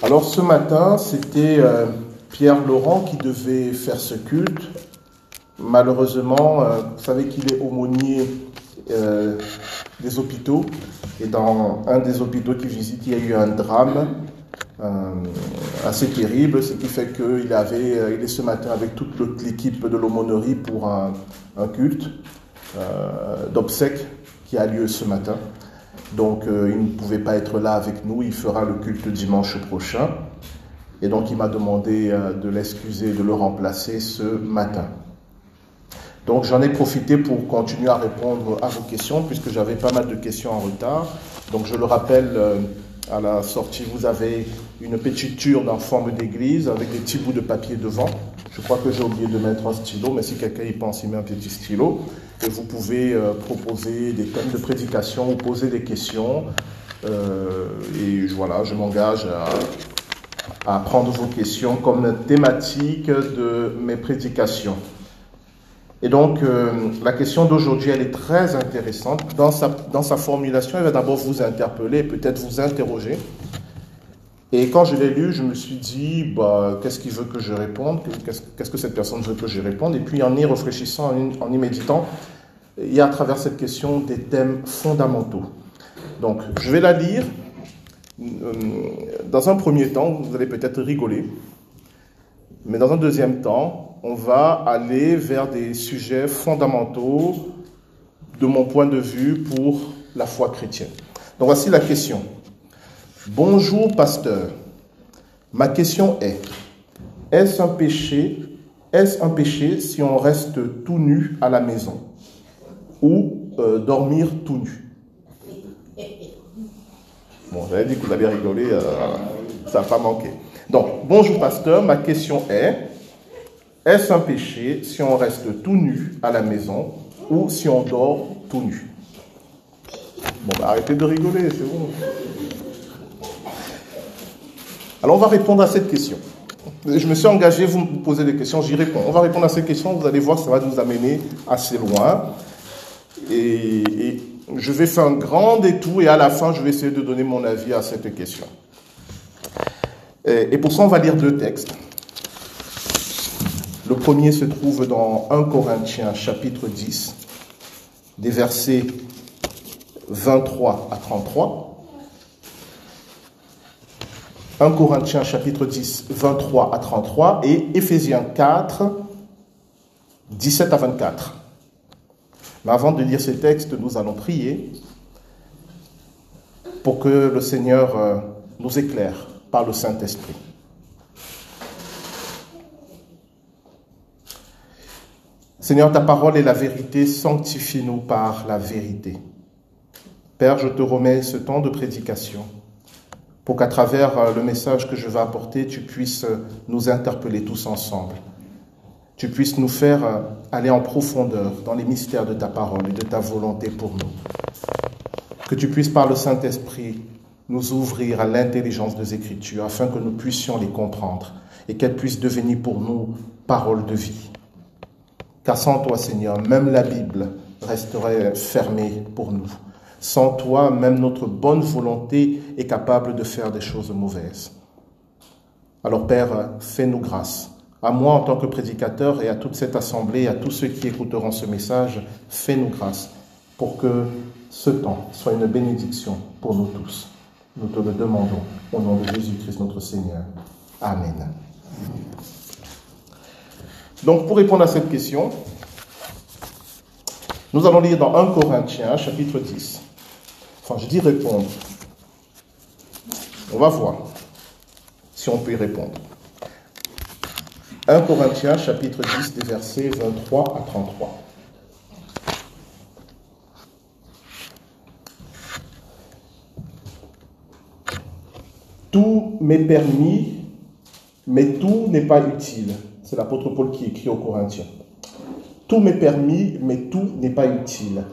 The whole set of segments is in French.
Alors ce matin, c'était euh, Pierre Laurent qui devait faire ce culte. Malheureusement, euh, vous savez qu'il est aumônier euh, des hôpitaux. Et dans un des hôpitaux qu'il visite, il y a eu un drame assez terrible, ce qui fait qu'il avait, il est ce matin avec toute l'équipe de l'aumônerie pour un, un culte d'obsèques qui a lieu ce matin. Donc euh, il ne pouvait pas être là avec nous, il fera le culte dimanche prochain. Et donc il m'a demandé euh, de l'excuser, de le remplacer ce matin. Donc j'en ai profité pour continuer à répondre à vos questions, puisque j'avais pas mal de questions en retard. Donc je le rappelle, euh, à la sortie, vous avez une petite urne en forme d'église avec des petits bouts de papier devant. Je crois que j'ai oublié de mettre un stylo, mais si quelqu'un y pense, il met un petit stylo. Et vous pouvez euh, proposer des thèmes de prédication ou poser des questions. Euh, et voilà, je m'engage à, prendre vos questions comme thématique de mes prédications. Et donc, euh, la question d'aujourd'hui, elle est très intéressante. Dans sa, dans sa formulation, elle va d'abord vous interpeller, peut-être vous interroger. Et quand je l'ai lu, je me suis dit, bah, qu'est-ce qu'il veut que je réponde? Qu'est-ce que cette personne veut que je réponde? Et puis en y réfléchissant, en y méditant, il y a à travers cette question des thèmes fondamentaux. Donc, je vais la lire. Euh, dans un premier temps, vous allez peut-être rigoler. Mais dans un deuxième temps, on va aller vers des sujets fondamentaux de mon point de vue pour la foi chrétienne. Donc voici la question. Bonjour pasteur. Ma question est, est-ce un péché Est-ce un péché si on reste tout nu à la maison ou euh, dormir tout nu? Bon, j'avais dit que vous allez rigoler, euh, ça n'a pas manqué. Donc, bonjour pasteur, ma question est, est-ce un péché si on reste tout nu à la maison ou si on dort tout nu? Bon, bah, arrêtez de rigoler, c'est bon. Alors on va répondre à cette question. Je me suis engagé, vous me posez des questions, j'y réponds. On va répondre à cette question, vous allez voir, ça va nous amener assez loin. Et, je vais faire un grand détour et à la fin, je vais essayer de donner mon avis à cette question. Et, et pour ça, on va lire deux textes. Le premier se trouve dans 1 Corinthiens chapitre 10, des versets 23 à 33. 1 Corinthiens chapitre 10, 23 à 33 et Éphésiens 4, 17 à 24. Mais avant de lire ces textes, nous allons prier pour que le Seigneur euh, nous éclaire par le Saint-Esprit. Seigneur, ta parole est la vérité, sanctifie-nous par la vérité. Père, je te remets ce temps de prédication pour qu'à travers euh, le message que je vais apporter, tu puisses euh, nous interpeller tous ensemble. Tu puisses nous faire euh, aller en profondeur dans les mystères de ta parole et de ta volonté pour nous. Que tu puisses par le Saint-Esprit nous ouvrir à l'intelligence des Écritures afin que nous puissions les comprendre et qu'elles puissent devenir pour nous paroles de vie. Car sans toi, Seigneur, même la Bible resterait fermée pour nous. Sans toi, même notre bonne volonté est capable de faire des choses mauvaises. Alors Père, fais-nous grâce. À moi en tant que prédicateur et à toute cette assemblée, à tous ceux qui écouteront ce message, fais-nous grâce pour que ce temps soit une bénédiction pour nous tous. Nous te le demandons au nom de Jésus-Christ notre Seigneur. Amen. Donc pour répondre à cette question, nous allons lire dans 1 Corinthiens chapitre 10. Enfin, je dis répondre. On va voir si on peut y répondre. 1 Corinthiens chapitre 10 des versets 23 à 33. Tout m'est permis, mais tout n'est pas utile. C'est l'apôtre Paul qui écrit aux Corinthiens. Tout m'est permis, mais tout n'est pas utile.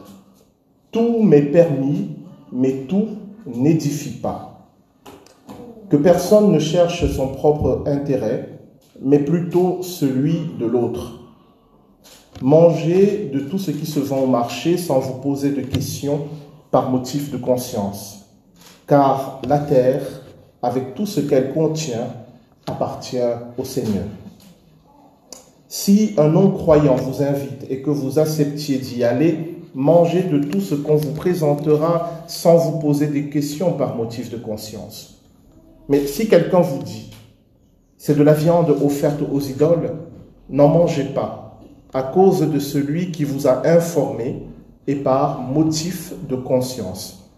Tout m'est permis, mais tout n'édifie pas. Que personne ne cherche son propre intérêt, mais plutôt celui de l'autre. Mangez de tout ce qui se vend au marché sans vous poser de questions par motif de conscience, car la terre avec tout ce qu'elle contient, appartient au Seigneur. Si un non-croyant vous invite et que vous acceptiez d'y aller, mangez de tout ce qu'on vous présentera sans vous poser des questions par motif de conscience. Mais si quelqu'un vous dit, c'est de la viande offerte aux idoles, n'en mangez pas, à cause de celui qui vous a informé et par motif de conscience.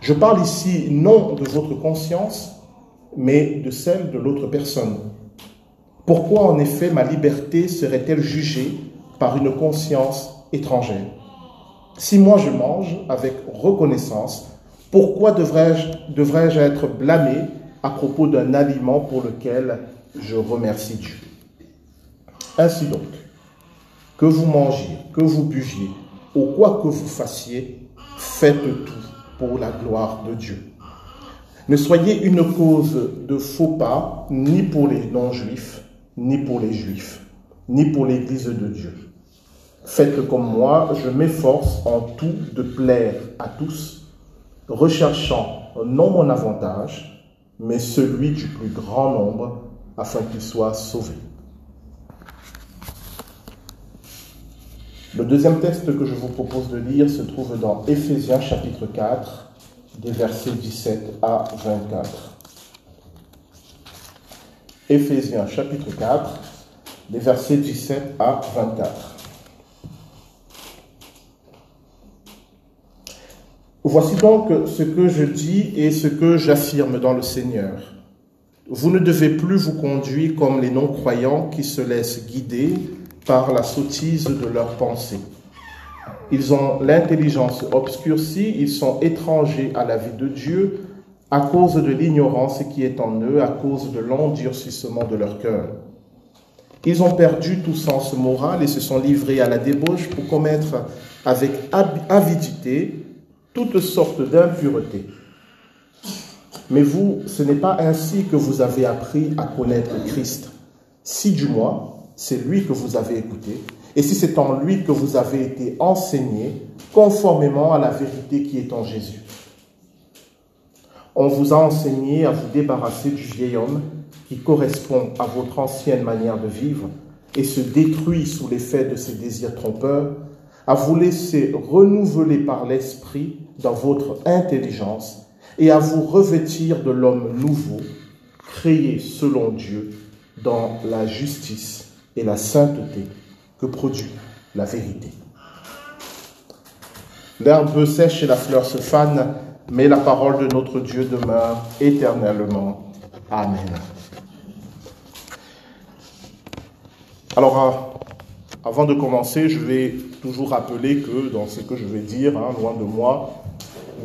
Je parle ici non de votre conscience, mais de celle de l'autre personne. Pourquoi en effet ma liberté serait-elle jugée par une conscience étrangère? Si moi je mange avec reconnaissance, pourquoi devrais-je devrais être blâmé à propos d'un aliment pour lequel je remercie Dieu? Ainsi donc, que vous mangiez, que vous buviez, ou quoi que vous fassiez, faites tout pour la gloire de Dieu. Ne soyez une cause de faux pas ni pour les non-juifs, ni pour les juifs, ni pour l'Église de Dieu. Faites comme moi, je m'efforce en tout de plaire à tous, recherchant non mon avantage, mais celui du plus grand nombre, afin qu'ils soient sauvés. Le deuxième texte que je vous propose de lire se trouve dans Éphésiens chapitre 4, des versets 17 à 24. Éphésiens chapitre 4, des versets 17 à 24. Voici donc ce que je dis et ce que j'affirme dans le Seigneur. Vous ne devez plus vous conduire comme les non-croyants qui se laissent guider par la sottise de leurs pensées. Ils ont l'intelligence obscurcie, ils sont étrangers à la vie de Dieu à cause de l'ignorance qui est en eux, à cause de l'endurcissement de leur cœur. Ils ont perdu tout sens moral et se sont livrés à la débauche pour commettre avec avidité toutes sortes d'impuretés. Mais vous, ce n'est pas ainsi que vous avez appris à connaître Christ. Si du moins, c'est lui que vous avez écouté, et si c'est en lui que vous avez été enseigné, conformément à la vérité qui est en Jésus. On vous a enseigné à vous débarrasser du vieil homme qui correspond à votre ancienne manière de vivre et se détruit sous l'effet de ses désirs trompeurs, à vous laisser renouveler par l'Esprit dans votre intelligence et à vous revêtir de l'homme nouveau, créé selon Dieu dans la justice et la sainteté que produit la vérité. L'herbe sèche et la fleur se fanent, mais la parole de notre Dieu demeure éternellement. Amen. Alors, euh, avant de commencer, je vais toujours rappeler que dans ce que je vais dire, hein, loin de moi,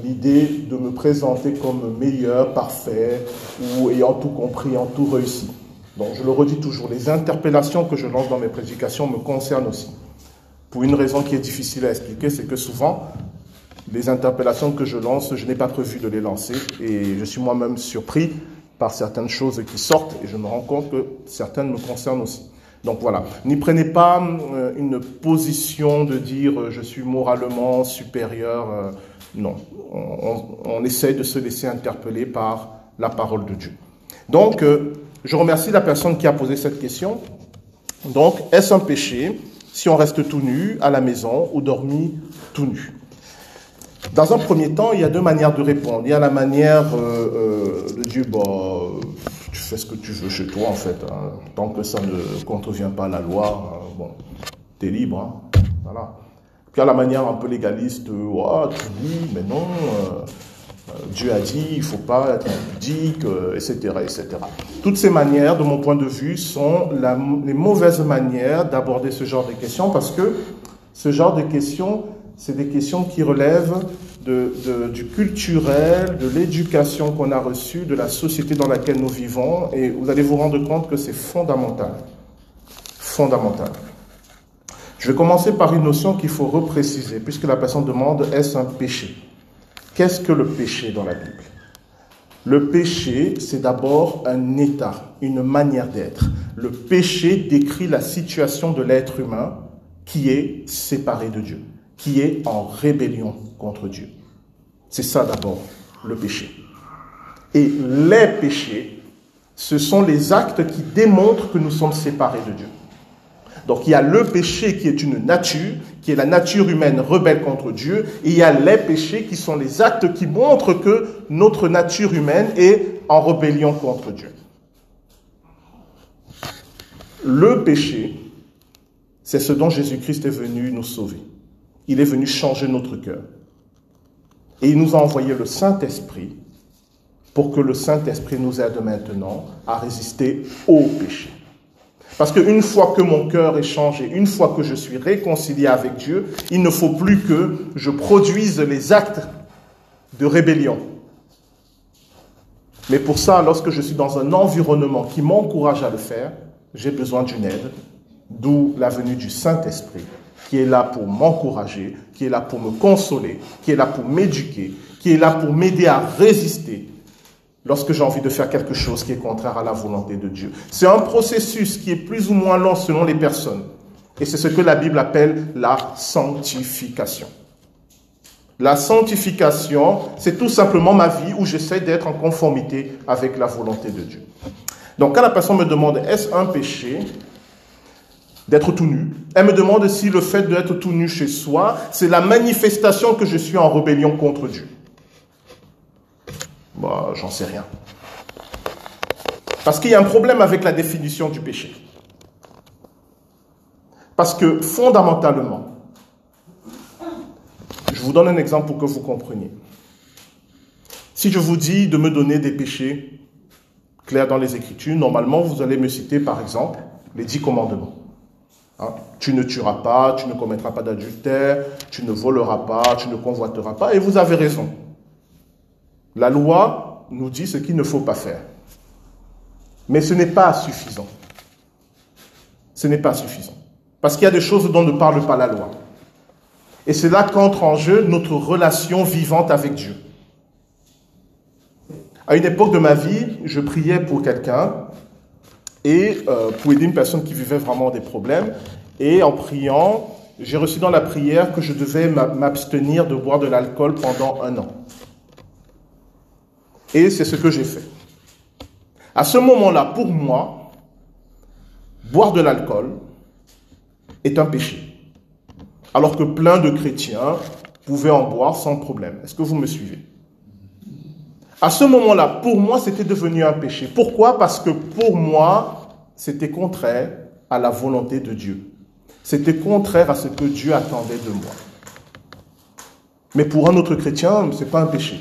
l'idée de me présenter comme meilleur, parfait, ou ayant tout compris, en tout réussi. Donc, je le redis toujours, les interpellations que je lance dans mes prédications me concernent aussi. Pour une raison qui est difficile à expliquer, c'est que souvent, les interpellations que je lance, je n'ai pas prévu de les lancer et je suis moi-même surpris par certaines choses qui sortent et je me rends compte que certaines me concernent aussi. Donc voilà, n'y prenez pas euh, une position de dire euh, je suis moralement supérieur. Euh, non, on, on, essaie de se laisser interpeller par la parole de Dieu. Donc, je remercie la personne qui a posé cette question. Donc, est-ce un péché si on reste tout nu à la maison ou dormi tout nu? Dans un premier temps, il y a deux manières de répondre. Il y a la manière de dire, fais ce que tu veux chez toi, en fait. Hein. Tant que ça ne contrevient pas à la loi, hein, bon, tu es libre. Hein. Voilà. Puis a la manière un peu légaliste, oh, tu dis, mais non, euh, Dieu a dit, il ne faut pas être impudique, etc., etc. Toutes ces manières, de mon point de vue, sont les mauvaises manières d'aborder ce genre de questions parce que ce genre de questions c'est des questions qui relèvent du culturel, de l'éducation qu'on a reçue, de la société dans laquelle nous vivons, et vous allez vous rendre compte que c'est fondamental. Fondamental. Je vais commencer par une notion qu'il faut repréciser, puisque la personne demande est-ce un péché? Qu'est-ce que le péché dans la Bible? Le péché, c'est d'abord un état, une manière d'être. Le péché décrit la situation de l'être humain qui est séparé de Dieu qui est en rébellion contre Dieu. C'est ça d'abord, le péché. Et les péchés, ce sont les actes qui démontrent que nous sommes séparés de Dieu. Donc il y a le péché qui est une nature, qui est la nature humaine rebelle contre Dieu, et il y a les péchés qui sont les actes qui montrent que notre nature humaine est en rébellion contre Dieu. Le péché, c'est ce dont Jésus-Christ est venu nous sauver. Il est venu changer notre cœur. Et il nous a envoyé le Saint-Esprit pour que le Saint-Esprit nous aide maintenant à résister au péché. Parce qu'une fois que mon cœur est changé, une fois que je suis réconcilié avec Dieu, il ne faut plus que je produise les actes de rébellion. Mais pour ça, lorsque je suis dans un environnement qui m'encourage à le faire, j'ai besoin d'une aide, d'où la venue du Saint-Esprit, qui est là pour m'encourager, qui est là pour me consoler, qui est là pour m'éduquer, qui est là pour m'aider à résister lorsque j'ai envie de faire quelque chose qui est contraire à la volonté de Dieu. C'est un processus qui est plus ou moins long selon les personnes. Et c'est ce que la Bible appelle la sanctification. La sanctification, c'est tout simplement ma vie où j'essaie d'être en conformité avec la volonté de Dieu. Donc quand la personne me demande est-ce un péché? D'être tout nu, elle me demande si le fait d'être tout nu chez soi, c'est la manifestation que je suis en rébellion contre Dieu. Bah, j'en sais rien. Parce qu'il y a un problème avec la définition du péché. Parce que fondamentalement, je vous donne un exemple pour que vous compreniez. Si je vous dis de me donner des péchés clairs dans les Écritures, normalement, vous allez me citer, par exemple, les dix commandements. Hein? Tu ne tueras pas, tu ne commettras pas d'adultère, tu ne voleras pas, tu ne convoiteras pas, et vous avez raison. La loi nous dit ce qu'il ne faut pas faire. Mais ce n'est pas suffisant. Ce n'est pas suffisant. Parce qu'il y a des choses dont ne parle pas la loi. Et c'est là qu'entre en jeu notre relation vivante avec Dieu. À une époque de ma vie, je priais pour quelqu'un et euh, pour aider une personne qui vivait vraiment des problèmes. Et en priant, j'ai reçu dans la prière que je devais m'abstenir de boire de l'alcool pendant un an. Et c'est ce que j'ai fait. À ce moment-là, pour moi, boire de l'alcool est un péché. Alors que plein de chrétiens pouvaient en boire sans problème. Est-ce que vous me suivez? À ce moment-là, pour moi, c'était devenu un péché. Pourquoi? Parce que pour moi, c'était contraire à la volonté de Dieu. C'était contraire à ce que Dieu attendait de moi. Mais pour un autre chrétien, ce n'est pas un péché.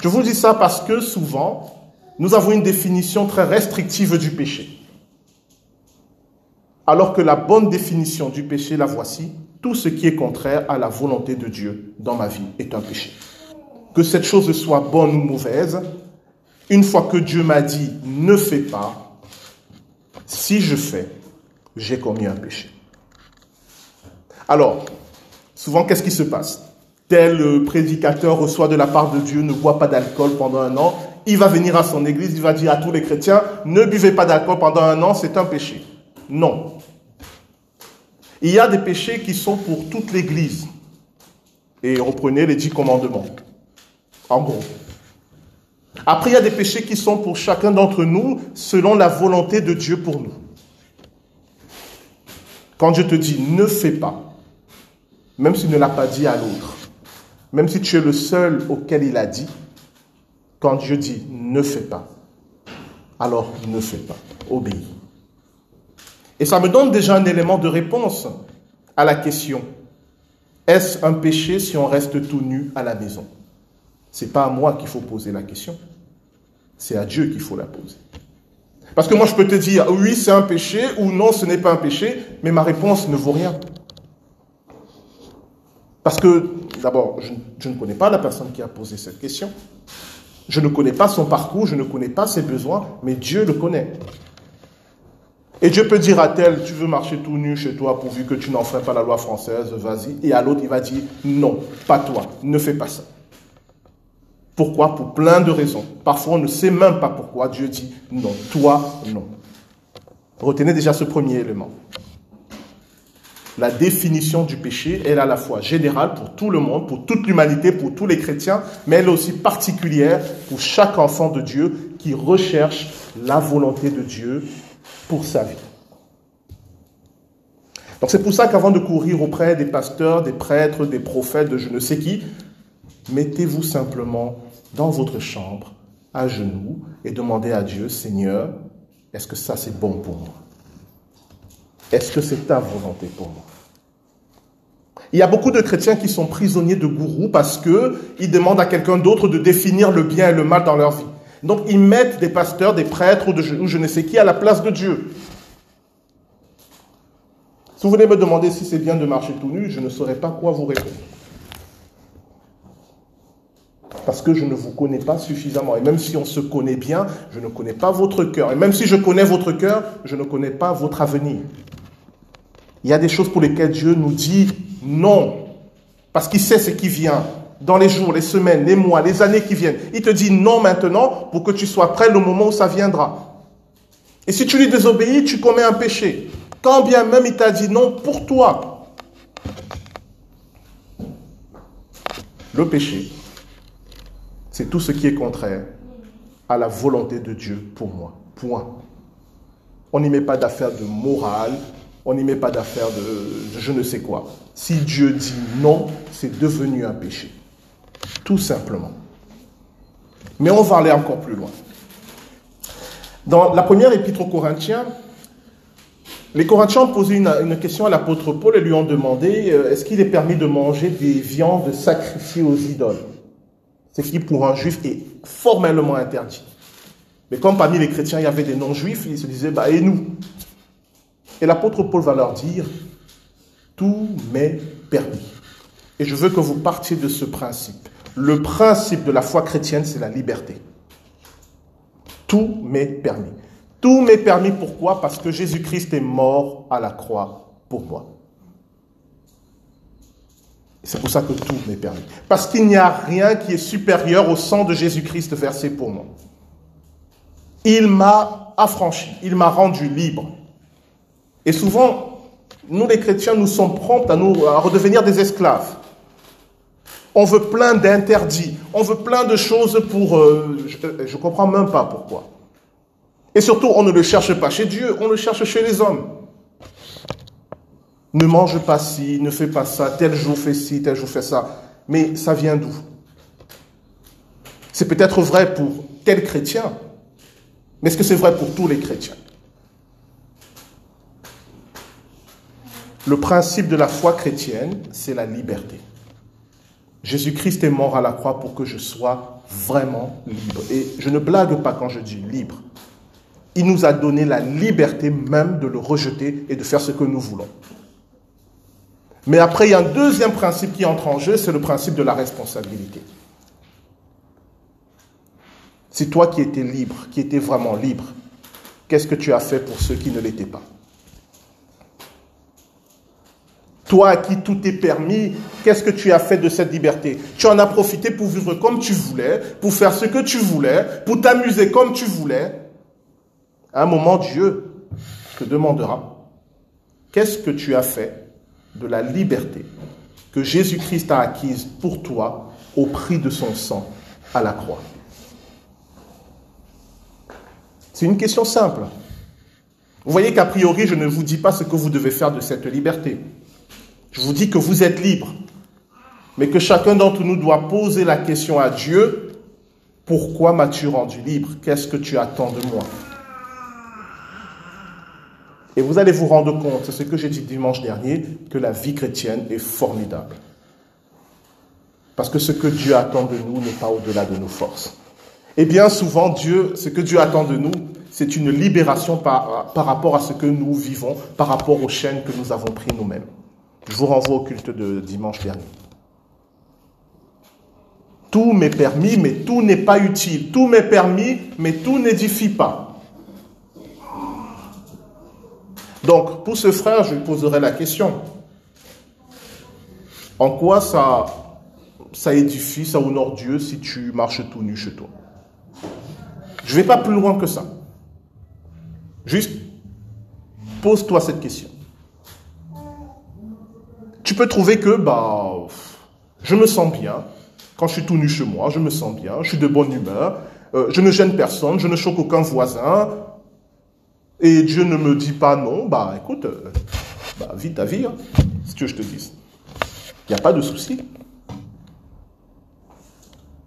Je vous dis ça parce que souvent, nous avons une définition très restrictive du péché. Alors que la bonne définition du péché, la voici, tout ce qui est contraire à la volonté de Dieu dans ma vie est un péché. Que cette chose soit bonne ou mauvaise, une fois que Dieu m'a dit ne fais pas, si je fais, j'ai commis un péché. Alors, souvent, qu'est-ce qui se passe? Tel prédicateur reçoit de la part de Dieu, ne boit pas d'alcool pendant un an, il va venir à son église, il va dire à tous les chrétiens, ne buvez pas d'alcool pendant un an, c'est un péché. Non. Il y a des péchés qui sont pour toute l'église. Et reprenez les dix commandements. En gros. Après, il y a des péchés qui sont pour chacun d'entre nous selon la volonté de Dieu pour nous. Quand Dieu te dit ne fais pas, même s'il ne l'a pas dit à l'autre, même si tu es le seul auquel il a dit, quand Dieu dit ne fais pas, alors ne fais pas, obéis. Et ça me donne déjà un élément de réponse à la question est-ce un péché si on reste tout nu à la maison? C'est pas à moi qu'il faut poser la question, c'est à Dieu qu'il faut la poser. Parce que moi je peux te dire oui c'est un péché ou non ce n'est pas un péché, mais ma réponse ne vaut rien. Parce que, d'abord, je, ne connais pas la personne qui a posé cette question. Je ne connais pas son parcours, je ne connais pas ses besoins, mais Dieu le connaît. Et Dieu peut dire à tel, tu veux marcher tout nu chez toi pourvu que tu n'en ferais pas la loi française, vas-y. Et à l'autre, il va dire, non, pas toi, ne fais pas ça. Pourquoi Pour plein de raisons. Parfois, on ne sait même pas pourquoi Dieu dit, non, toi, non. Retenez déjà ce premier élément. La définition du péché, elle est à la fois générale pour tout le monde, pour toute l'humanité, pour tous les chrétiens, mais elle est aussi particulière pour chaque enfant de Dieu qui recherche la volonté de Dieu pour sa vie. Donc c'est pour ça qu'avant de courir auprès des pasteurs, des prêtres, des prophètes, de je ne sais qui, mettez-vous simplement dans votre chambre, à genoux, et demandez à Dieu, Seigneur, est-ce que ça c'est bon pour moi? Est-ce que c'est ta volonté pour moi? Il y a beaucoup de chrétiens qui sont prisonniers de gourous parce qu'ils demandent à quelqu'un d'autre de définir le bien et le mal dans leur vie. Donc ils mettent des pasteurs, des prêtres ou, ou je ne sais qui à la place de Dieu. Si vous venez me demander si c'est bien de marcher tout nu, je ne saurais pas quoi vous répondre. Parce que je ne vous connais pas suffisamment. Et même si on se connaît bien, je ne connais pas votre cœur. Et même si je connais votre cœur, je ne connais pas votre avenir. Il y a des choses pour lesquelles Dieu nous dit non. Parce qu'il sait ce qui vient dans les jours, les semaines, les mois, les années qui viennent. Il te dit non maintenant pour que tu sois prêt le moment où ça viendra. Et si tu lui désobéis, tu commets un péché. Quand bien même il t'a dit non pour toi. Le péché, c'est tout ce qui est contraire à la volonté de Dieu pour moi. Point. On n'y met pas d'affaire de morale, on n'y met pas d'affaire de, je ne sais quoi. Si Dieu dit non, c'est devenu un péché. Tout simplement. Mais on va aller encore plus loin. Dans la première épître aux Corinthiens, les Corinthiens ont posé une, question à l'apôtre Paul et lui ont demandé euh, est-ce qu'il est permis de manger des viandes sacrifiées aux idoles? Ce qui, pour un juif, est formellement interdit. Mais comme parmi les chrétiens, il y avait des non-juifs, ils se disaient bah, et nous? Et l'apôtre Paul va leur dire tout m'est permis. Et je veux que vous partiez de ce principe. Le principe de la foi chrétienne, c'est la liberté. Tout m'est permis. Tout m'est permis pourquoi? Parce que Jésus-Christ est mort à la croix pour moi. C'est pour ça que tout m'est permis. Parce qu'il n'y a rien qui est supérieur au sang de Jésus-Christ versé pour moi. Il m'a affranchi, il m'a rendu libre. Et souvent, nous les chrétiens, nous sommes prompts à, redevenir des esclaves. On veut plein d'interdits, on veut plein de choses pour... Euh, je ne comprends même pas pourquoi. Et surtout, on ne le cherche pas chez Dieu, on le cherche chez les hommes. Ne mange pas ci, ne fais pas ça, tel jour fais ci, tel jour fais ça. Mais ça vient d'où? C'est peut-être vrai pour tel chrétien, mais est-ce que c'est vrai pour tous les chrétiens? Le principe de la foi chrétienne, c'est la liberté. Jésus-Christ est mort à la croix pour que je sois vraiment libre. Et je ne blague pas quand je dis libre il nous a donné la liberté même de le rejeter et de faire ce que nous voulons. Mais après, il y a un deuxième principe qui entre en jeu, c'est le principe de la responsabilité. C'est toi qui étais libre, qui étais vraiment libre. Qu'est-ce que tu as fait pour ceux qui ne l'étaient pas? Toi à qui tout est permis, qu'est-ce que tu as fait de cette liberté? Tu en as profité pour vivre comme tu voulais, pour faire ce que tu voulais, pour t'amuser comme tu voulais un moment, Dieu te demandera, qu'est-ce que tu as fait de la liberté que Jésus-Christ a acquise pour toi au prix de son sang à la croix C'est une question simple. Vous voyez qu'a priori, je ne vous dis pas ce que vous devez faire de cette liberté. Je vous dis que vous êtes libre, mais que chacun d'entre nous doit poser la question à Dieu, pourquoi m'as-tu rendu libre? Qu'est-ce que tu attends de moi? Et vous allez vous rendre compte, c'est ce que j'ai dit dimanche dernier, que la vie chrétienne est formidable. Parce que ce que Dieu attend de nous n'est pas au-delà de nos forces. Et bien souvent, Dieu, ce que Dieu attend de nous, c'est une libération par, par rapport à ce que nous vivons, par rapport aux chaînes que nous avons prises nous-mêmes. Je vous renvoie au culte de dimanche dernier. Tout m'est permis, mais tout n'est pas utile. Tout m'est permis, mais tout n'édifie pas. Donc, pour ce frère, je lui poserai la question. En quoi ça, ça édifie, ça honore Dieu si tu marches tout nu chez toi? Je ne vais pas plus loin que ça. Juste, pose-toi cette question. peux trouver que bah, je me sens bien. Quand je suis tout nu chez moi, je me sens bien, je suis de bonne humeur, euh, je ne gêne personne, je ne choque aucun voisin, et Dieu ne me dit pas non, bah écoute, euh, bah, vis ta vie, hein, ce que je te dis. Il n'y a pas de souci.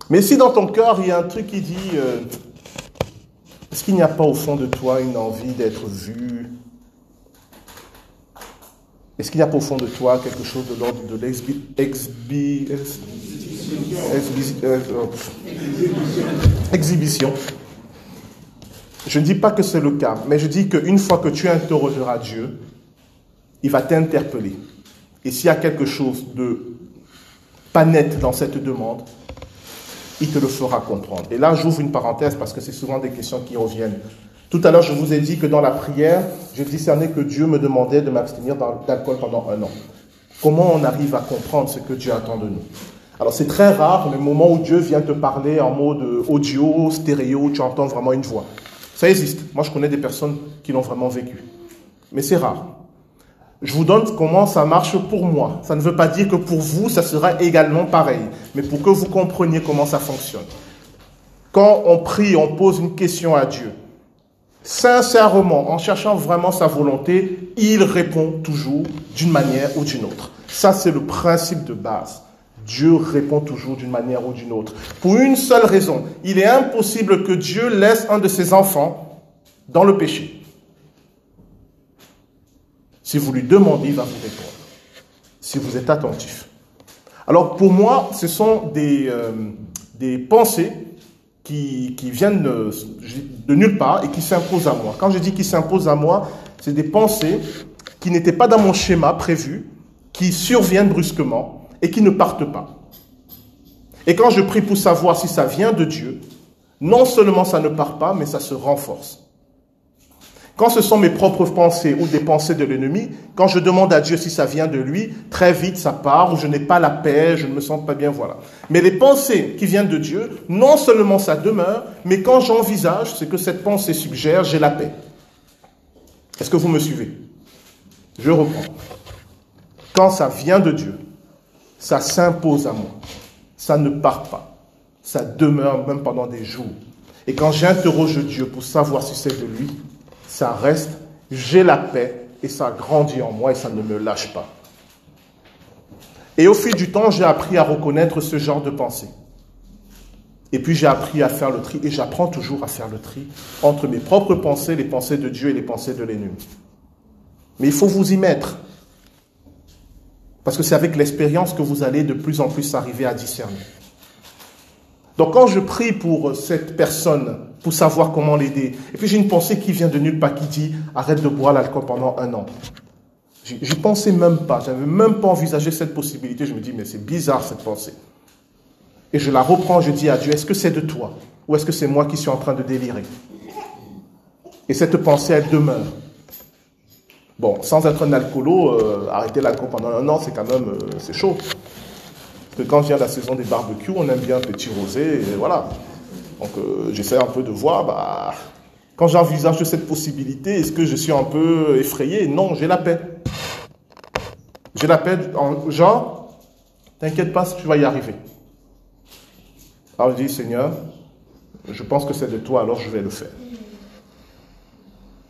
Mais si dans ton cœur, il y a un truc qui dit, euh, est-ce qu'il n'y a pas au fond de toi une envie d'être vu? Est-ce qu'il n'y a pas au fond de toi quelque chose de l'ordre de l'exhibition Je ne dis pas que c'est le cas, mais je dis qu'une fois que tu interrogeras Dieu, il va t'interpeller. Et s'il y a quelque chose de pas net dans cette demande, il te le fera comprendre. Et là, j'ouvre une parenthèse parce que c'est souvent des questions qui reviennent. Tout à l'heure, je vous ai dit que dans la prière, je discernais que Dieu me demandait de m'abstenir d'alcool pendant un an. Comment on arrive à comprendre ce que Dieu attend de nous? Alors c'est très rare le moment où Dieu vient te parler en mode audio, stéréo, tu entends vraiment une voix. Ça existe. Moi, je connais des personnes qui l'ont vraiment vécu. Mais c'est rare. Je vous donne comment ça marche pour moi. Ça ne veut pas dire que pour vous, ça sera également pareil, mais pour que vous compreniez comment ça fonctionne. Quand on prie, on pose une question à Dieu, sincèrement, en cherchant vraiment sa volonté, il répond toujours d'une manière ou d'une autre. Ça, c'est le principe de base. Dieu répond toujours d'une manière ou d'une autre. Pour une seule raison, il est impossible que Dieu laisse un de ses enfants dans le péché. Si vous lui demandez, il va vous répondre. Si vous êtes attentif. Alors pour moi, ce sont des, euh, pensées qui, viennent de, de, nulle part et qui s'imposent à moi. Quand je dis qui s'imposent à moi, c'est des pensées qui n'étaient pas dans mon schéma prévu, qui surviennent brusquement et qui ne partent pas. Et quand je prie pour savoir si ça vient de Dieu, non seulement ça ne part pas, mais ça se renforce. Quand ce sont mes propres pensées ou des pensées de l'ennemi, quand je demande à Dieu si ça vient de lui, très vite ça part, ou je n'ai pas la paix, je ne me sens pas bien, voilà. Mais les pensées qui viennent de Dieu, non seulement ça demeure, mais quand j'envisage ce que cette pensée suggère, j'ai la paix. Est-ce que vous me suivez? Je reprends. Quand ça vient de Dieu, ça s'impose à moi. Ça ne part pas. Ça demeure même pendant des jours. Et quand j'interroge Dieu pour savoir si c'est de lui, ça reste, j'ai la paix et ça grandit en moi et ça ne me lâche pas. Et au fil du temps, j'ai appris à reconnaître ce genre de pensée. Et puis j'ai appris à faire le tri et j'apprends toujours à faire le tri entre mes propres pensées, les pensées de Dieu et les pensées de l'ennemi. Mais il faut vous y mettre. Parce que c'est avec l'expérience que vous allez de plus en plus arriver à discerner. Donc quand je prie pour cette personne, pour savoir comment l'aider, et puis j'ai une pensée qui vient de nulle part qui dit arrête de boire l'alcool pendant un an. J'y pensais même pas, j'avais même pas envisagé cette possibilité. Je me dis mais c'est bizarre cette pensée. Et je la reprends, je dis à Dieu, est-ce que c'est de toi ou est-ce que c'est moi qui suis en train de délirer? Et cette pensée, elle demeure. Bon, sans être un alcoolo, euh, arrêter l'alcool pendant un an, c'est quand même, euh, c'est chaud quand vient la saison des barbecues, on aime bien un petit rosé, et voilà. Donc euh, j'essaie un peu de voir, bah, quand j'envisage cette possibilité, est-ce que je suis un peu effrayé? Non, j'ai la paix. J'ai la paix, en, genre, t'inquiète pas, tu vas y arriver. Alors je dis, Seigneur, je pense que c'est de toi, alors je vais le faire.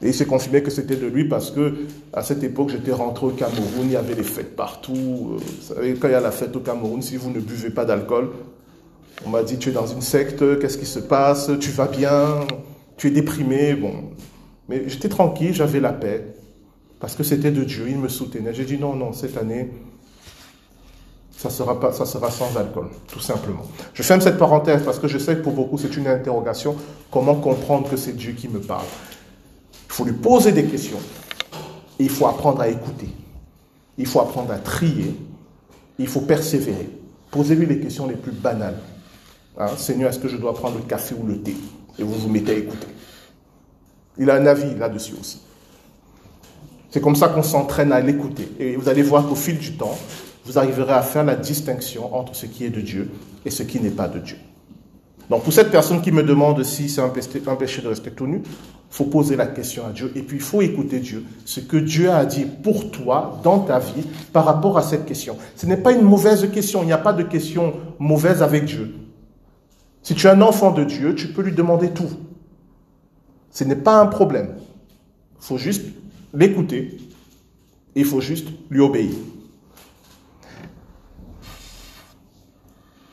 Et il s'est confirmé que c'était de lui parce que à cette époque, j'étais rentré au Cameroun, il y avait des fêtes partout. Euh, vous savez, quand il y a la fête au Cameroun, si vous ne buvez pas d'alcool, on m'a dit tu es dans une secte, qu'est-ce qui se passe, tu vas bien, tu es déprimé. Bon, mais j'étais tranquille, j'avais la paix parce que c'était de Dieu, il me soutenait. J'ai dit non, non, cette année, ça sera, pas, ça sera sans alcool, tout simplement. Je ferme cette parenthèse parce que je sais que pour beaucoup c'est une interrogation. Comment comprendre que c'est Dieu qui me parle? Il faut lui poser des questions. Il faut apprendre à écouter. Il faut apprendre à trier. Il faut persévérer. Posez-lui les questions les plus banales. Hein, Seigneur, est-ce que je dois prendre le café ou le thé? Et vous vous mettez à écouter. Il a un avis là-dessus aussi. C'est comme ça qu'on s'entraîne à l'écouter. Et vous allez voir qu'au fil du temps, vous arriverez à faire la distinction entre ce qui est de Dieu et ce qui n'est pas de Dieu. Donc pour cette personne qui me demande si c'est un péché de rester tout nu, il faut poser la question à Dieu et puis il faut écouter Dieu, ce que Dieu a dit pour toi dans ta vie par rapport à cette question. Ce n'est pas une mauvaise question, il n'y a pas de question mauvaise avec Dieu. Si tu es un enfant de Dieu, tu peux lui demander tout. Ce n'est pas un problème. Il faut juste l'écouter il faut juste lui obéir.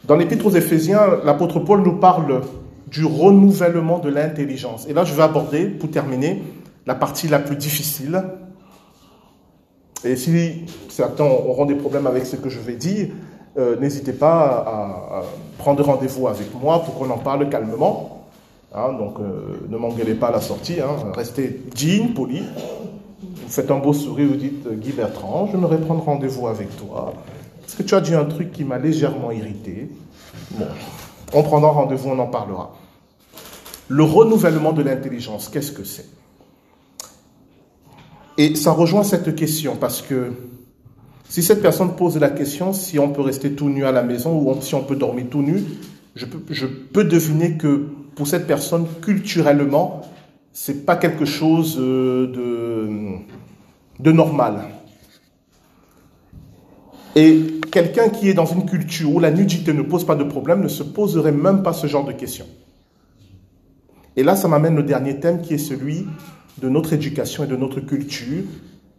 Dans l'Épître aux Éphésiens, l'apôtre Paul nous parle du renouvellement de l'intelligence. Et là, je vais aborder, pour terminer, la partie la plus difficile. Et si certains auront des problèmes avec ce que je vais dire, euh, n'hésitez pas à, prendre rendez-vous avec moi pour qu'on en parle calmement. Hein, donc, euh, ne m'engueulez pas à la sortie, hein, restez digne, poli. Vous faites un beau sourire, vous dites Guy Bertrand, je j'aimerais prendre rendez-vous avec toi. Parce que tu as dit un truc qui m'a légèrement irrité. Bon, on prendra rendez-vous, on en parlera. Le renouvellement de l'intelligence, qu'est-ce que c'est? Et ça rejoint cette question parce que si cette personne pose la question si on peut rester tout nu à la maison ou si on peut dormir tout nu, je peux, je peux deviner que pour cette personne, culturellement, c'est pas quelque chose euh, de, de normal. Et quelqu'un qui est dans une culture où la nudité ne pose pas de problème ne se poserait même pas ce genre de questions. Et là, ça m'amène au dernier thème qui est celui de notre éducation et de notre culture,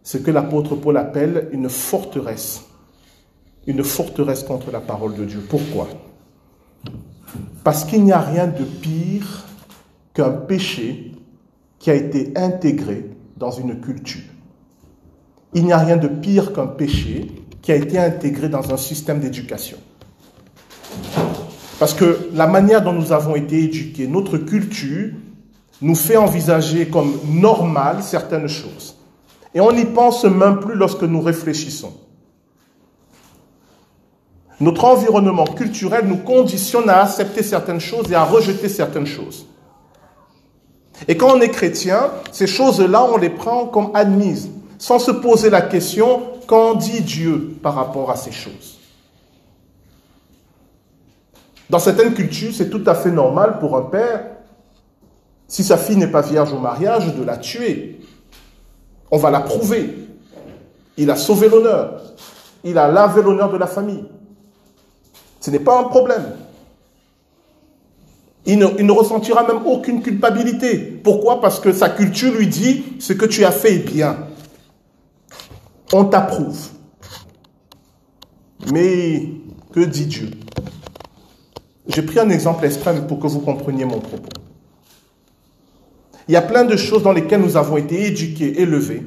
ce que l'apôtre Paul appelle une forteresse. Une forteresse contre la parole de Dieu. Pourquoi? Parce qu'il n'y a rien de pire qu'un péché qui a été intégré dans une culture. Il n'y a rien de pire qu'un péché qui a été intégré dans un système d'éducation. Parce que la manière dont nous avons été éduqués, notre culture, nous fait envisager comme normal certaines choses. Et on n'y pense même plus lorsque nous réfléchissons. Notre environnement culturel nous conditionne à accepter certaines choses et à rejeter certaines choses. Et quand on est chrétien, ces choses-là, on les prend comme admises, sans se poser la question, qu'en dit Dieu par rapport à ces choses? Dans certaines cultures, c'est tout à fait normal pour un père, si sa fille n'est pas vierge au mariage, de la tuer. On va la prouver. Il a sauvé l'honneur. Il a lavé l'honneur de la famille. Ce n'est pas un problème il ne, ressentira même aucune culpabilité. Pourquoi? Parce que sa culture lui dit, ce que tu as fait est bien. On t'approuve. Mais que dit Dieu? J'ai pris un exemple extrême pour que vous compreniez mon propos. Il y a plein de choses dans lesquelles nous avons été éduqués, élevés,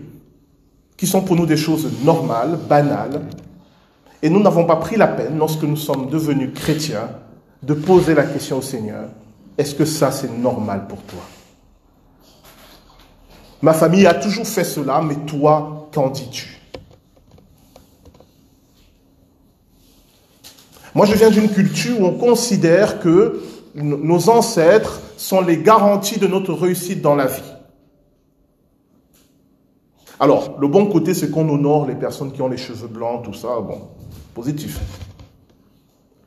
qui sont pour nous des choses normales, banales, et nous n'avons pas pris la peine, lorsque nous sommes devenus chrétiens, de poser la question au Seigneur, est-ce que ça, c'est normal pour toi? Ma famille a toujours fait cela, mais toi, qu'en dis-tu? Moi, je viens d'une culture où on considère que nos ancêtres sont les garanties de notre réussite dans la vie. Alors, le bon côté, c'est qu'on honore les personnes qui ont les cheveux blancs, tout ça, bon, positif.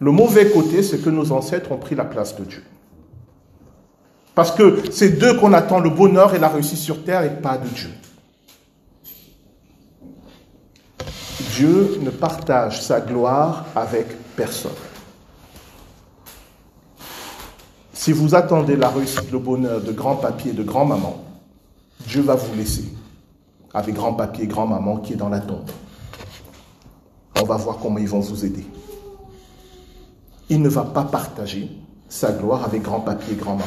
Le mauvais côté, c'est que nos ancêtres ont pris la place de Dieu. Parce que c'est d'eux qu'on attend le bonheur et la réussite sur terre et pas de Dieu. Dieu ne partage sa gloire avec personne. Si vous attendez la réussite, le bonheur de grand-papy et de grand-maman, Dieu va vous laisser avec grand-papy et grand-maman qui est dans la tombe. On va voir comment ils vont vous aider. Il ne va pas partager sa gloire avec grand-papy et grand-maman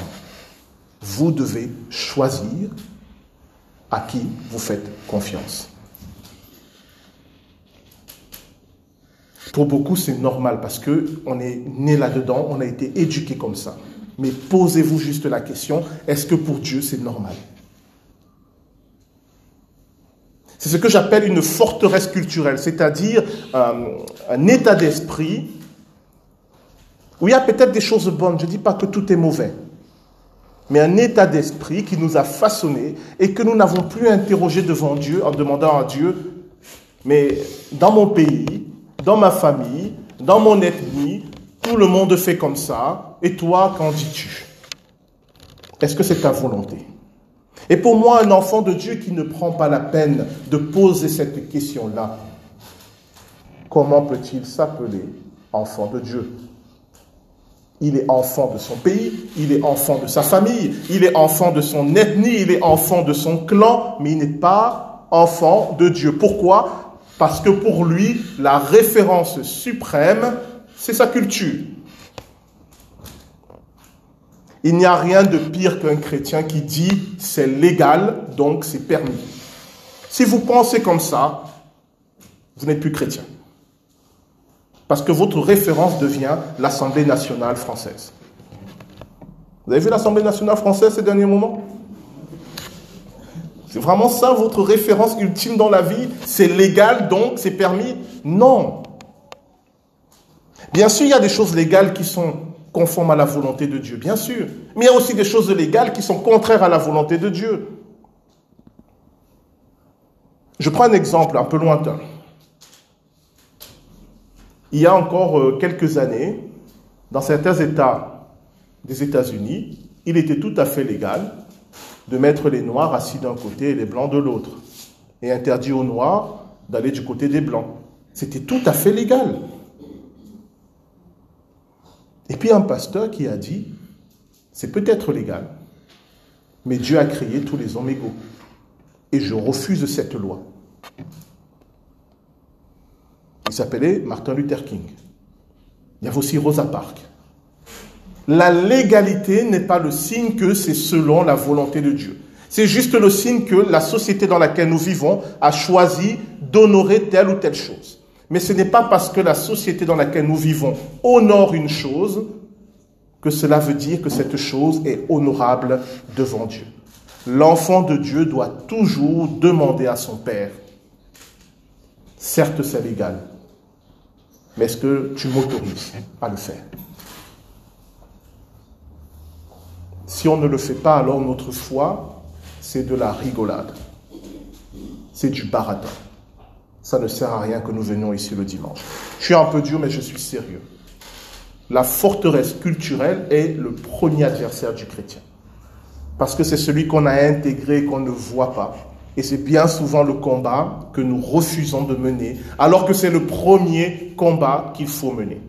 vous devez choisir à qui vous faites confiance. Pour beaucoup, c'est normal parce que on est né là-dedans, on a été éduqué comme ça. Mais posez-vous juste la question est-ce que pour Dieu c'est normal? C'est ce que j'appelle une forteresse culturelle, c'est-à-dire euh, un état d'esprit où il y a peut-être des choses bonnes. Je ne dis pas que tout est mauvais mais un état d'esprit qui nous a façonnés et que nous n'avons plus interrogé devant Dieu en demandant à Dieu, mais dans mon pays, dans ma famille, dans mon ethnie, Tout le monde fait comme ça. Et toi, qu'en dis-tu? Est-ce que c'est ta volonté? Et pour moi, un enfant de Dieu qui ne prend pas la peine de poser cette question-là, comment peut-il s'appeler enfant de Dieu? Il est enfant de son pays, il est enfant de sa famille, il est enfant de son ethnie, il est enfant de son clan, mais il n'est pas enfant de Dieu. Pourquoi? Parce que pour lui, la référence suprême, c'est sa culture. Il n'y a rien de pire qu'un chrétien qui dit c'est légal, donc c'est permis. Si vous pensez comme ça, vous n'êtes plus chrétien. Parce que votre référence devient l'Assemblée nationale française. Vous avez vu l'Assemblée nationale française ces derniers moments? Vraiment ça votre référence ultime dans la vie C'est légal donc c'est permis Non. Bien sûr, il y a des choses légales qui sont conformes à la volonté de Dieu, bien sûr. Mais il y a aussi des choses légales qui sont contraires à la volonté de Dieu. Je prends un exemple un peu lointain. Il y a encore euh, quelques années, dans certains États des États-Unis, il était tout à fait légal de mettre les Noirs assis d'un côté et les Blancs de l'autre, et interdit aux Noirs d'aller du côté des Blancs. C'était tout à fait légal. Et puis un pasteur qui a dit, c'est peut-être légal, mais Dieu a créé tous les hommes égaux. Et je refuse cette loi. Il s'appelait Martin Luther King. Il y avait aussi Rosa Parks. La légalité n'est pas le signe que c'est selon la volonté de Dieu. C'est juste le signe que la société dans laquelle nous vivons a choisi d'honorer telle ou telle chose. Mais ce n'est pas parce que la société dans laquelle nous vivons honore une chose que cela veut dire que cette chose est honorable devant Dieu. L'enfant de Dieu doit toujours demander à son Père. Certes, c'est légal, mais est-ce que tu m'autorises à le faire? Si on ne le fait pas, alors notre foi, c'est de la rigolade. C'est du baratin. Ça ne sert à rien que nous venions ici le dimanche. Je suis un peu dur, mais je suis sérieux. La forteresse culturelle est le premier adversaire du chrétien. Parce que c'est celui qu'on a intégré, qu'on ne voit pas. Et c'est bien souvent le combat que nous refusons de mener, alors que c'est le premier combat qu'il faut mener.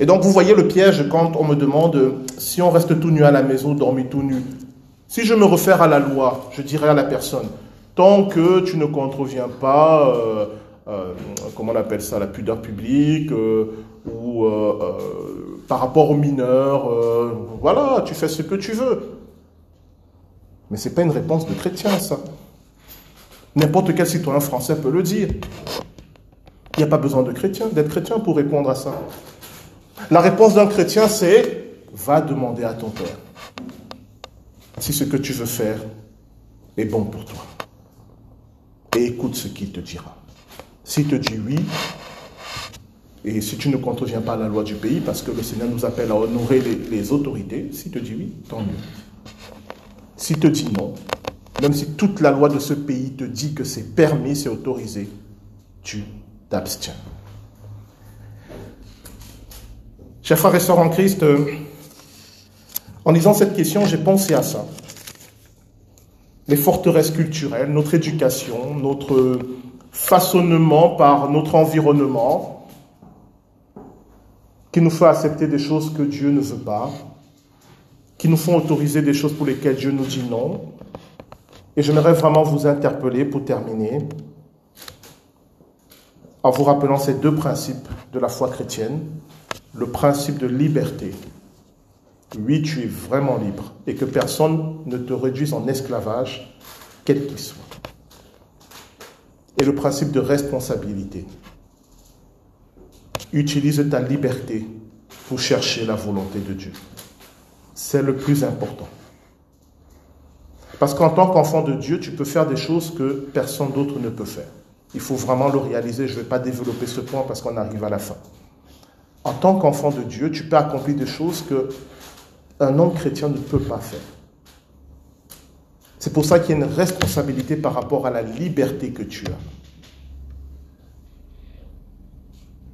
Et donc vous voyez le piège quand on me demande si on reste tout nu à la maison, dormir tout nu. Si je me réfère à la loi, je dirais à la personne, tant que tu ne contreviens pas, euh, euh, comment on appelle ça, la pudeur publique, euh, ou par rapport aux mineurs, voilà, tu fais ce que tu veux. Mais ce n'est pas une réponse de chrétien, ça. N'importe quel citoyen français peut le dire. Il n'y a pas besoin de chrétien, d'être chrétien pour répondre à ça. La réponse d'un chrétien, c'est va demander à ton Père si ce que tu veux faire est bon pour toi. Et écoute ce qu'il te dira. S'il te dit oui, et si tu ne contreviens pas à la loi du pays, parce que le Seigneur nous appelle à honorer les, autorités, s'il te dit oui, tant mieux. S'il te dit non, même si toute la loi de ce pays te dit que c'est permis, c'est autorisé, tu t'abstiens. Chers frères et sœurs en Christ, euh, en lisant cette question, j'ai pensé à ça. Les forteresses culturelles, notre éducation, notre façonnement par notre environnement, qui nous font accepter des choses que Dieu ne veut pas, qui nous font autoriser des choses pour lesquelles Dieu nous dit non. Et j'aimerais vraiment vous interpeller pour terminer en vous rappelant ces deux principes de la foi chrétienne. Le principe de liberté. Oui, tu es vraiment libre et que personne ne te réduise en esclavage, quel qu'il soit. Et le principe de responsabilité utilise ta liberté pour chercher la volonté de Dieu. C'est le plus important. Parce qu'en tant qu'enfant de Dieu, tu peux faire des choses que personne d'autre ne peut faire. Il faut vraiment le réaliser. Je ne vais pas développer ce point parce qu'on arrive à la fin. En tant qu'enfant de Dieu, tu peux accomplir des choses que un homme chrétien ne peut pas faire. C'est pour ça qu'il y a une responsabilité par rapport à la liberté que tu as.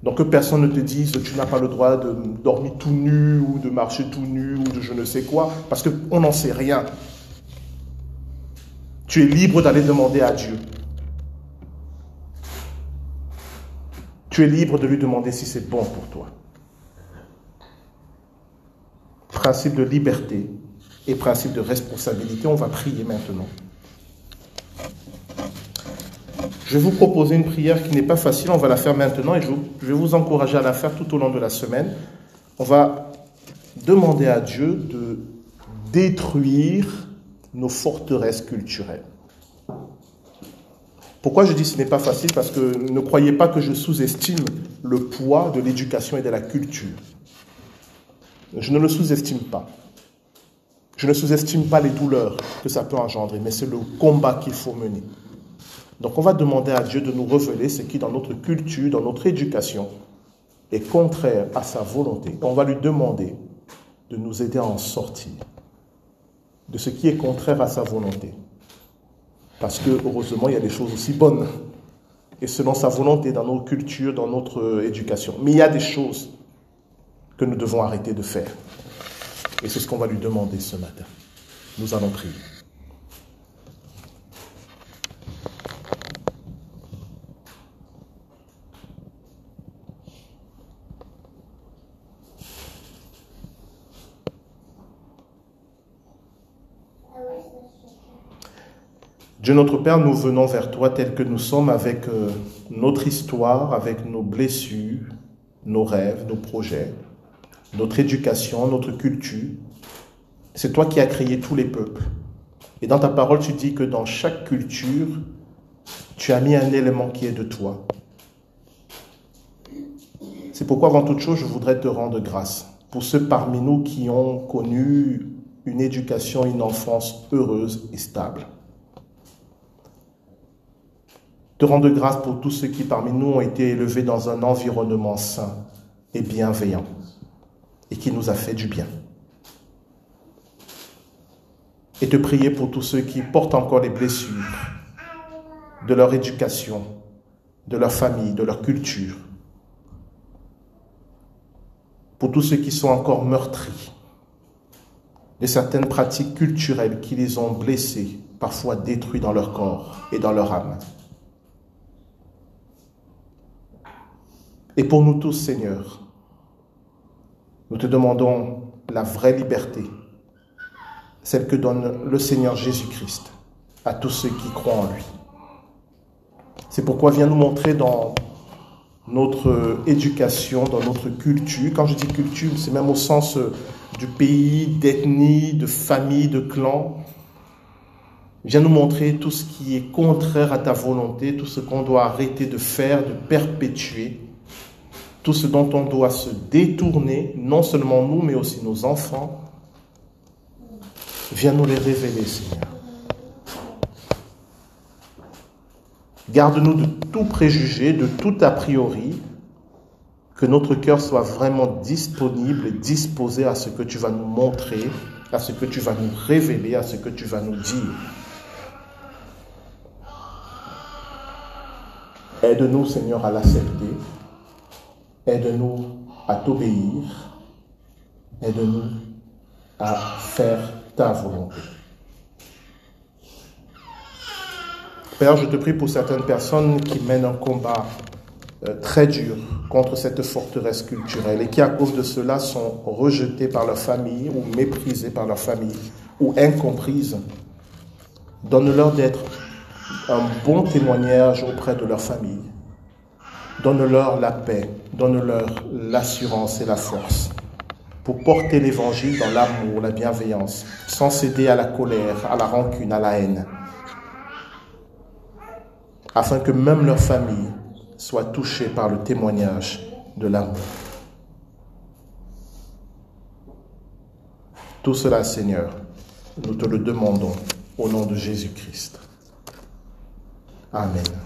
Donc que personne ne te dise tu n'as pas le droit de dormir tout nu ou de marcher tout nu ou de je ne sais quoi, parce qu'on n'en sait rien. Tu es libre d'aller demander à Dieu. Tu es libre de lui demander si c'est bon pour toi. Principe de liberté et principe de responsabilité, on va prier maintenant. Je vais vous proposer une prière qui n'est pas facile, on va la faire maintenant et je, vais vous encourager à la faire tout au long de la semaine. On va demander à Dieu de détruire nos forteresses culturelles. Pourquoi je dis ce n'est pas facile? Parce que ne croyez pas que je sous-estime le poids de l'éducation et de la culture. Je ne le sous-estime pas. Je ne sous-estime pas les douleurs que ça peut engendrer, mais c'est le combat qu'il faut mener. Donc on va demander à Dieu de nous révéler ce qui dans notre culture, dans notre éducation, est contraire à sa volonté. on va lui demander de nous aider à en sortir de ce qui est contraire à sa volonté. Parce que heureusement, il y a des choses aussi bonnes. Et selon sa volonté dans nos cultures, dans notre éducation. Mais il y a des choses que nous devons arrêter de faire. Et c'est ce qu'on va lui demander ce matin. Nous allons prier. Dieu notre Père, nous venons vers toi tel que nous sommes avec euh, notre histoire, avec nos blessures, nos rêves, nos projets, notre éducation, notre culture. C'est toi qui as créé tous les peuples. Et dans ta parole, tu dis que dans chaque culture, tu as mis un élément qui est de toi. C'est pourquoi, avant toute chose, je voudrais te rendre grâce pour ceux parmi nous qui ont connu une éducation, une enfance heureuse et stable te rendre grâce pour tous ceux qui parmi nous ont été élevés dans un environnement sain et bienveillant et qui nous a fait du bien. Et te prier pour tous ceux qui portent encore les blessures de leur éducation, de leur famille, de leur culture. Pour tous ceux qui sont encore meurtris de certaines pratiques culturelles qui les ont blessés, parfois détruits dans leur corps et dans leur âme. Et pour nous tous, Seigneur, nous te demandons la vraie liberté, celle que donne le Seigneur Jésus-Christ à tous ceux qui croient en lui. C'est pourquoi viens nous montrer dans notre éducation, dans notre culture. Quand je dis culture, c'est même au sens du pays, d'ethnie, de famille, de clan. Viens nous montrer tout ce qui est contraire à ta volonté, tout ce qu'on doit arrêter de faire, de perpétuer tout ce dont on doit se détourner, non seulement nous, mais aussi nos enfants, viens nous les révéler, Seigneur. Garde-nous de tout préjugé, de tout a priori, que notre cœur soit vraiment disponible et disposé à ce que tu vas nous montrer, à ce que tu vas nous révéler, à ce que tu vas nous dire. Aide-nous, Seigneur, à l'accepter Aide-nous à t'obéir. Aide-nous à faire ta volonté. Père, je te prie pour certaines personnes qui mènent un combat euh, très dur contre cette forteresse culturelle et qui, à cause de cela, sont rejetées par leur famille ou méprisées par leur famille ou incomprises. Donne-leur d'être un bon témoignage auprès de leur famille Donne-leur la paix, donne-leur l'assurance et la force pour porter l'évangile dans l'amour, la bienveillance, sans céder à la colère, à la rancune, à la haine, afin que même leur famille soit touchée par le témoignage de l'amour. Tout cela, Seigneur, nous te le demandons au nom de Jésus-Christ. Amen.